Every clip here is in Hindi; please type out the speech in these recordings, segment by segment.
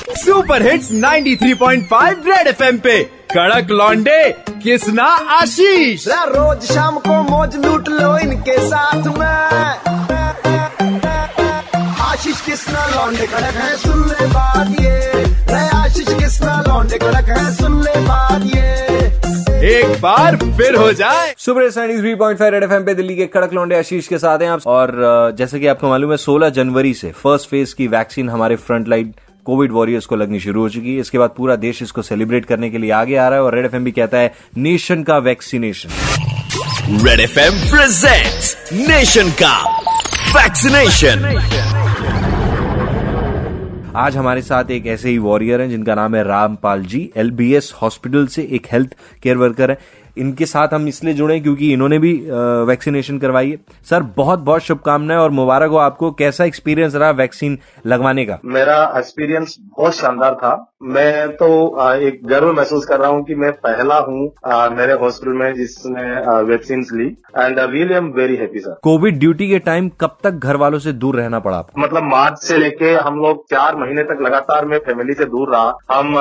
सुपर हिट्स 93.5 रेड एफएम पे। कड़क लॉन्डे किसना आशीष। रोज शाम को मौज लूट लो इनके साथ में। आशीष किसना लौंडे कड़क है सुन ले बात ये। आशीष किसना लौंडे कड़क है सुन ले बात ये। एक बार फिर हो जाए। Super three point five red FM पे दिल्ली के कड़क लौंडे आशीष के साथ हैं आप। और जैसे कि आपको मालूम है 16 जनवरी से फ़र्स्ट फ़ेज़ की वैक्सीन हमारे फ्रंट लाइन कोविड वॉरियर्स को लगनी शुरू हो चुकी है। इसके बाद पूरा देश इसको सेलिब्रेट करने के लिए आगे आ रहा है और रेड एफएम भी कहता है नेशन का vaccination red F M presents nation का वैक्सीनेशन आज हमारे साथ एक ऐसे ही वॉरियर हैं जिनका नाम है रामपाल जी एलबीएस हॉस्पिटल से एक हेल्थ केयर वर्कर है। इनके साथ हम इसलिए जुड़े क्योंकि इन्होंने भी वैक्सीनेशन करवाई है। सर बहुत बहुत शुभकामनाएँ और मुबारक हो आपको। कैसा एक्सपीरियंस रहा वैक्सीन लगवाने का? मेरा एक्सपीरियंस बहुत शानदार था। मैं तो एक गर्व महसूस कर रहा हूँ कि मैं पहला हूँ मेरे हॉस्पिटल में जिसने vaccine Lee. And really am very happy sir covid duty के टाइम कब तक घर वालों से दूर रहना पड़ा मतलब मार्च से लेके हम लोग चार महीने तक लगातार मैं फैमिली से दूर रहा। हम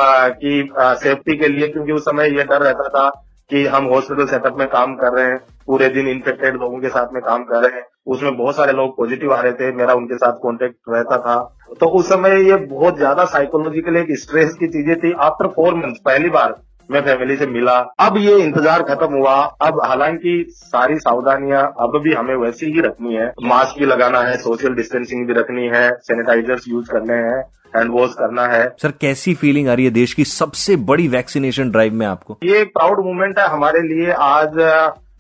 की सेफ्टी के लिए क्योंकि उस समय ये डर रहता था कि हम हॉस्पिटल सेटअप में काम कर रहे हैं, पूरे दिन इन्फेक्टेड लोगों के साथ में काम कर रहे हैं। उसमें बहुत सारे लोग पॉजिटिव आ रहे थे, मेरा उनके साथ कॉन्टेक्ट रहता था। तो उस समय ये बहुत ज़्यादा साइकोलॉजिकली एक स्ट्रेस की चीज़ें थी। आफ्टर फोर मंथ पहली बार मैं फैमिली से मिला। अब ये इंतज़ार खत्म हुआ। अब हालाँकि सारी सावधानियाँ अब भी हमें वैसी ही रखनी है। मास्क भी लगाना है सोशल डिस्टेंसिंग भी रखनी है सैनिटाइजर्स यूज़ करने हैं हैंड वॉश करना है। सर कैसी फीलिंग आ रही है देश की सबसे बड़ी वैक्सीनेशन ड्राइव में आपको? ये एक प्राउड मूवमेंट है हमारे लिए। आज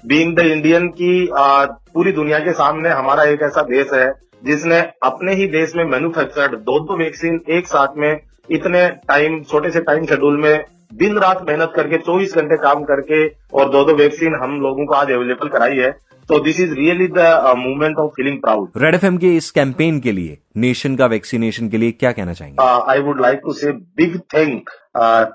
बीइंग द इंडियन की आ, पूरी दुनिया के सामने हमारा एक ऐसा देश है जिसने अपने ही देश में मैन्युफैक्चर्ड दो दो वैक्सीन एक साथ में इतने टाइम छोटे से टाइम शेड्यूल में दिन रात मेहनत करके 24 घंटे काम करके और दो दो वैक्सीन हम लोगों को आज अवेलेबल कराई है। तो this is really the movement of feeling proud red FM के इस कैंपेन के लिए नेशन का वैक्सीनेशन के लिए क्या कहना चाहेंगे? I would like to say big thank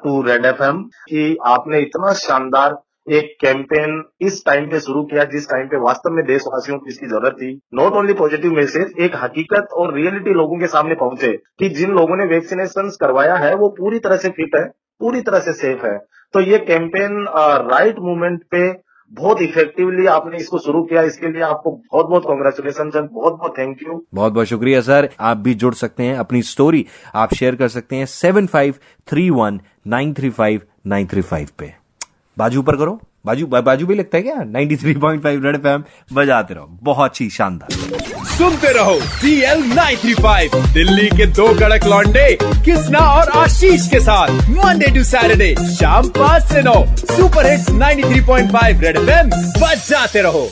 to red F कि आपने इतना शानदार एक कैंपेन इस टाइम पे शुरू किया जिस टाइम पे वास्तव में देशवासियों को इसकी ज़रूरत थी। नॉट ओनली पॉजिटिव मैसेज एक हकीकत और रियलिटी लोगों के सामने पहुँचे कि जिन लोगों ने वैक्सीनेशन करवाया है वो पूरी तरह से फिट है। पूरी तरह से सेफ़ है। तो ये कैंपेन राइट मूवमेंट पे बहुत इफेक्टिवली आपने इसको शुरू किया। इसके लिए आपको बहुत बहुत कॉन्ग्रेचुलेशन सर बहुत बहुत थैंक यू बहुत बहुत शुक्रिया, सर। आप भी जुड़ सकते हैं अपनी स्टोरी आप शेयर कर सकते हैं seven five three one nine three five nine three five पे। बाजू पर करो। बाजू बा, बाजू भी लगता है क्या? 93.5 रेड एफएम बजाते रहो। बहुत ही शानदार। सुनते रहो सी एल दिल्ली के दो कड़क लॉन्डे कृष्णा और आशीष के साथ। मंडे टू सैटरडे शाम पाँच से नौ। सुपर हिट्स 93.5 रेड एफएम बजाते रहो।